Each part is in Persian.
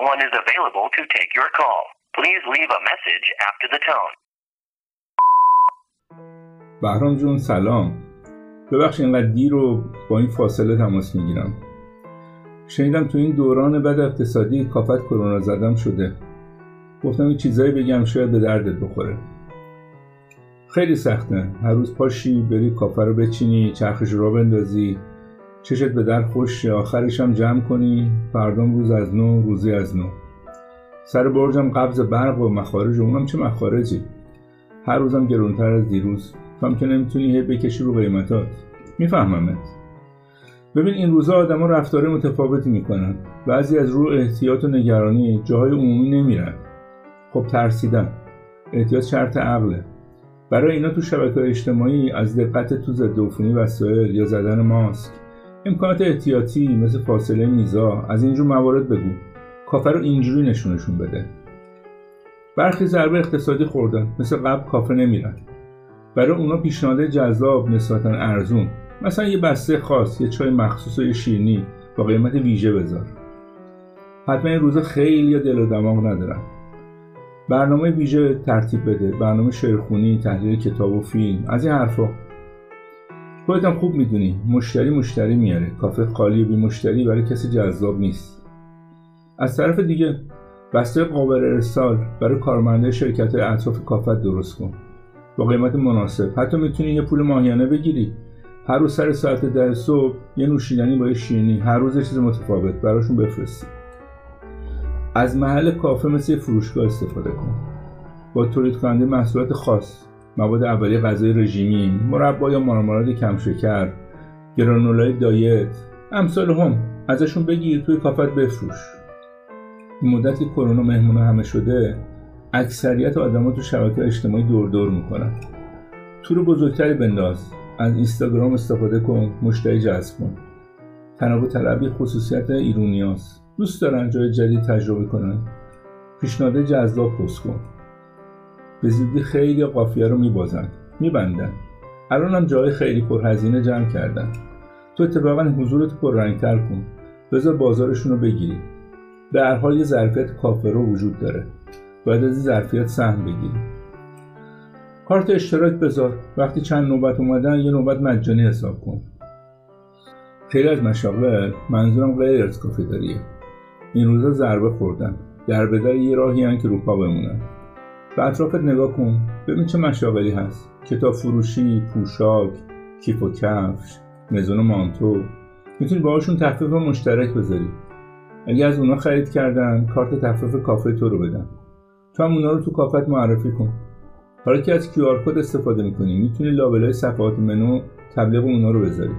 one is available to take your call. Please leave a message after the tone. بهرام جون سلام. ببخش اینقدر دیر رو با این فاصله تماس می‌گیرم. شنیدم تو این دوران بد اقتصادی کافت کرونا زدم شده. گفتم این چیزایی بگم شاید به دردت بخوره. خیلی سخته. هر روز پاشی بری کافه رو بچینی چرخش رو بندازی. چشت به در خوش آخرش هم جمع کنی فردام روز از نو روزی از نو. سر برجم قبض برق و مخارج اونم چه مخارجی؟ هر روزم گرونتر از دیروز. تو هم که نمی‌تونی هی بکشی رو قیمتات. میفهممت. ببین این روزا آدما رفتار متفاوتی می‌کنن. بعضی از رو احتیاط و نگرانی جاهای عمومی نمیرن. خب ترسیدن احتیاط شرط عقله. برای اینا تو شبکه اجتماعی از دقت تو ضد عفونی وسایل یا زدن ماسک. امکانات احتیاطی مثل فاصله میزا از اینجور موارد بگو. کافه رو اینجوری نشونشون بده. برخی ضربه اقتصادی خوردن مثل قبل کافه نمیرن. برای اونا پیشنهاد جذاب نسبتا ارزون. مثلا یه بسته خاص یه چای مخصوص و یه شیرینی با قیمت ویژه بذار. حتما این روزا خیلی دل و دماغ ندارم برنامه ویژه ترتیب بده. برنامه شعرخونی تحلیل کتاب و فیلم. از این حرفا. خودت هم خوب می‌دونی. مشتری مشتری میاره. کافه خالی بی مشتری برای کسی جذاب نیست. از طرف دیگه بسته قابل ارسال برای کارمنده شرکت اطراف کافت درست کن. با قیمت مناسب. حتی می‌تونی یه پول ماهیانه بگیری. هر روز سر ساعت ده صبح یه نوشیدنی با یه شیرینی. هر روز یه چیز متفاوت. براشون بفرستی. از محل کافه مثل فروشگاه استفاده کن. با تولید کننده محصولات خاص. مواد اولیه غذای رژیمی مربا یا مارمالاد کم شکر گرانولای دایت امثال هم. ازشون بگیر توی کافت بفروش. این مدت که کرونا مهمونه همه شده اکثریت آدما تو شبکه اجتماعی دور دور می‌کنن تور بزرگتری بنداز. از اینستاگرام استفاده کن مشتری جذب کن. تنوع طلبی خصوصیت ایرونیاست. دوست دارن جای جدید تجربه کنن. پیشنهاد جذاب پست کن. به زودی خیلی قافیه رو میبازن میبندن الان هم جای خیلی پرهزینه جمع کردن. تو اتفاقا حضورتو پررنگتر کن. بذار بازارشون رو بگیری به هر حال یه ظرفیت کافه رو وجود داره. باید از این ظرفیت سهم بگیری کارت اشتراک بذار. وقتی چند نوبت اومدن یه نوبت مجانی حساب کن. خیلی از مشاغل منظورم غیر از کافه داریه این روزا ضربه خوردن. در بدر یه راهی هن که رو پا بمونن. به اطرافت نگاه کن. ببین چه مشاغلی هست. کتاب فروشی پوشاک کیف و کفش مزون و مانتو. می‌تونی باهاشون تخفیف مشترک بذاری. اگه از اونا خرید کردن کارت تخفیف کافه تو رو بدن. تو هم اونا رو تو کافت معرفی کن. حالا که از QR کد استفاده می‌کنی می‌تونی لابلای صفحات منو تبلیغ اونا رو بذاری.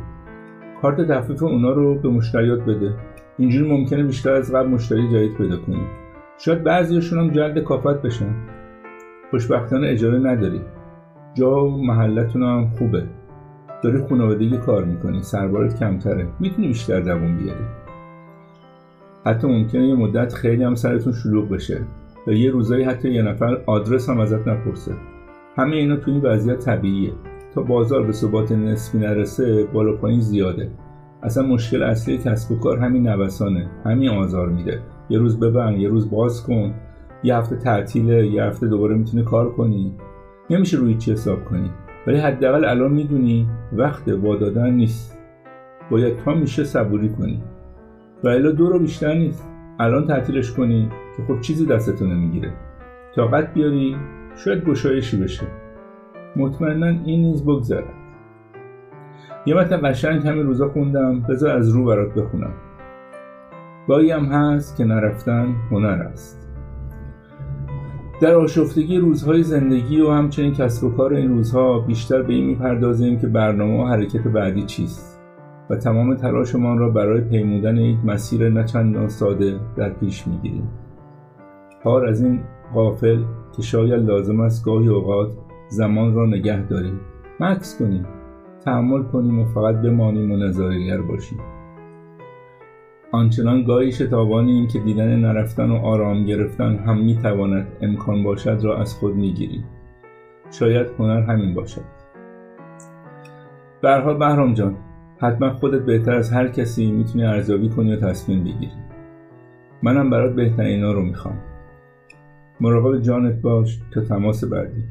کارت تخفیف اونا رو به مشتریات بده. اینجوری ممکنه بیشتر از قبل مشتری جدید پیدا کنی. شاید بعضیشون هم جلد کافت بشن. خوشبختانه اجاره نداری. جا و محلتون هم خوبه. داری خانوادگی کار می‌کنی سربارت کمتره. می‌تونی بیشتر دوون بیاری. حتی ممکنه یه مدت خیلی هم سرتون شلوغ بشه و یه روزایی حتی یه نفر آدرس هم ازت نپرسه. همه اینا توی این وضعیت طبیعیه. تا بازار به ثبات نسبی نرسه بالا پایین زیاده. اصلا مشکل اصلی کسب و کار همین نوسانه. همین آزار میده. یه روز ببند یه روز باز کن. یه هفته تعطیله یه هفته دوباره می‌تونه کار کنی. نمیشه روی چی حساب کنی. ولی حداقل الان می‌دونی وقت وادادن نیست. باید تا میشه صبوری کنی. و الا دو رو بیشتر نیست. الان تعطیلش کنی که خب چیزی دستتو نمی‌گیره. طاقت بیاری شاید گشایشی بشه. مطمئنا این نیز بگذرد یه متن قشنگ همین روزا خوندم بذار از رو برات بخونم. گاهی هم هست که نرفتن هنر است. در آشفتگی روزهای زندگی و همچنین کسب و کار این روزها بیشتر به این می‌پردازیم که برنامه و حرکت بعدی چیست و تمام تلاشمان را برای پیمودن یک مسیر نچندان ساده در پیش می‌گیریم. پار از این قافل که شاید لازم است گاهی اوقات زمان را نگه داریم. مکس کنیم تحمل کنیم و فقط بمانیم و نظارگر باشیم. آنچنان گاهی شتابانیم که دیدن نرفتن و آرام گرفتن هم می‌تواند امکان باشد را از خود می‌گیریم. شاید هنر همین باشد. حال بهرام جان حتما خودت بهتر از هر کسی می‌تونی ارزیابی کنی و تصمیم بگیری. منم برات بهترینا رو می‌خوام. مراقب جانت باش تا تماس بعدی.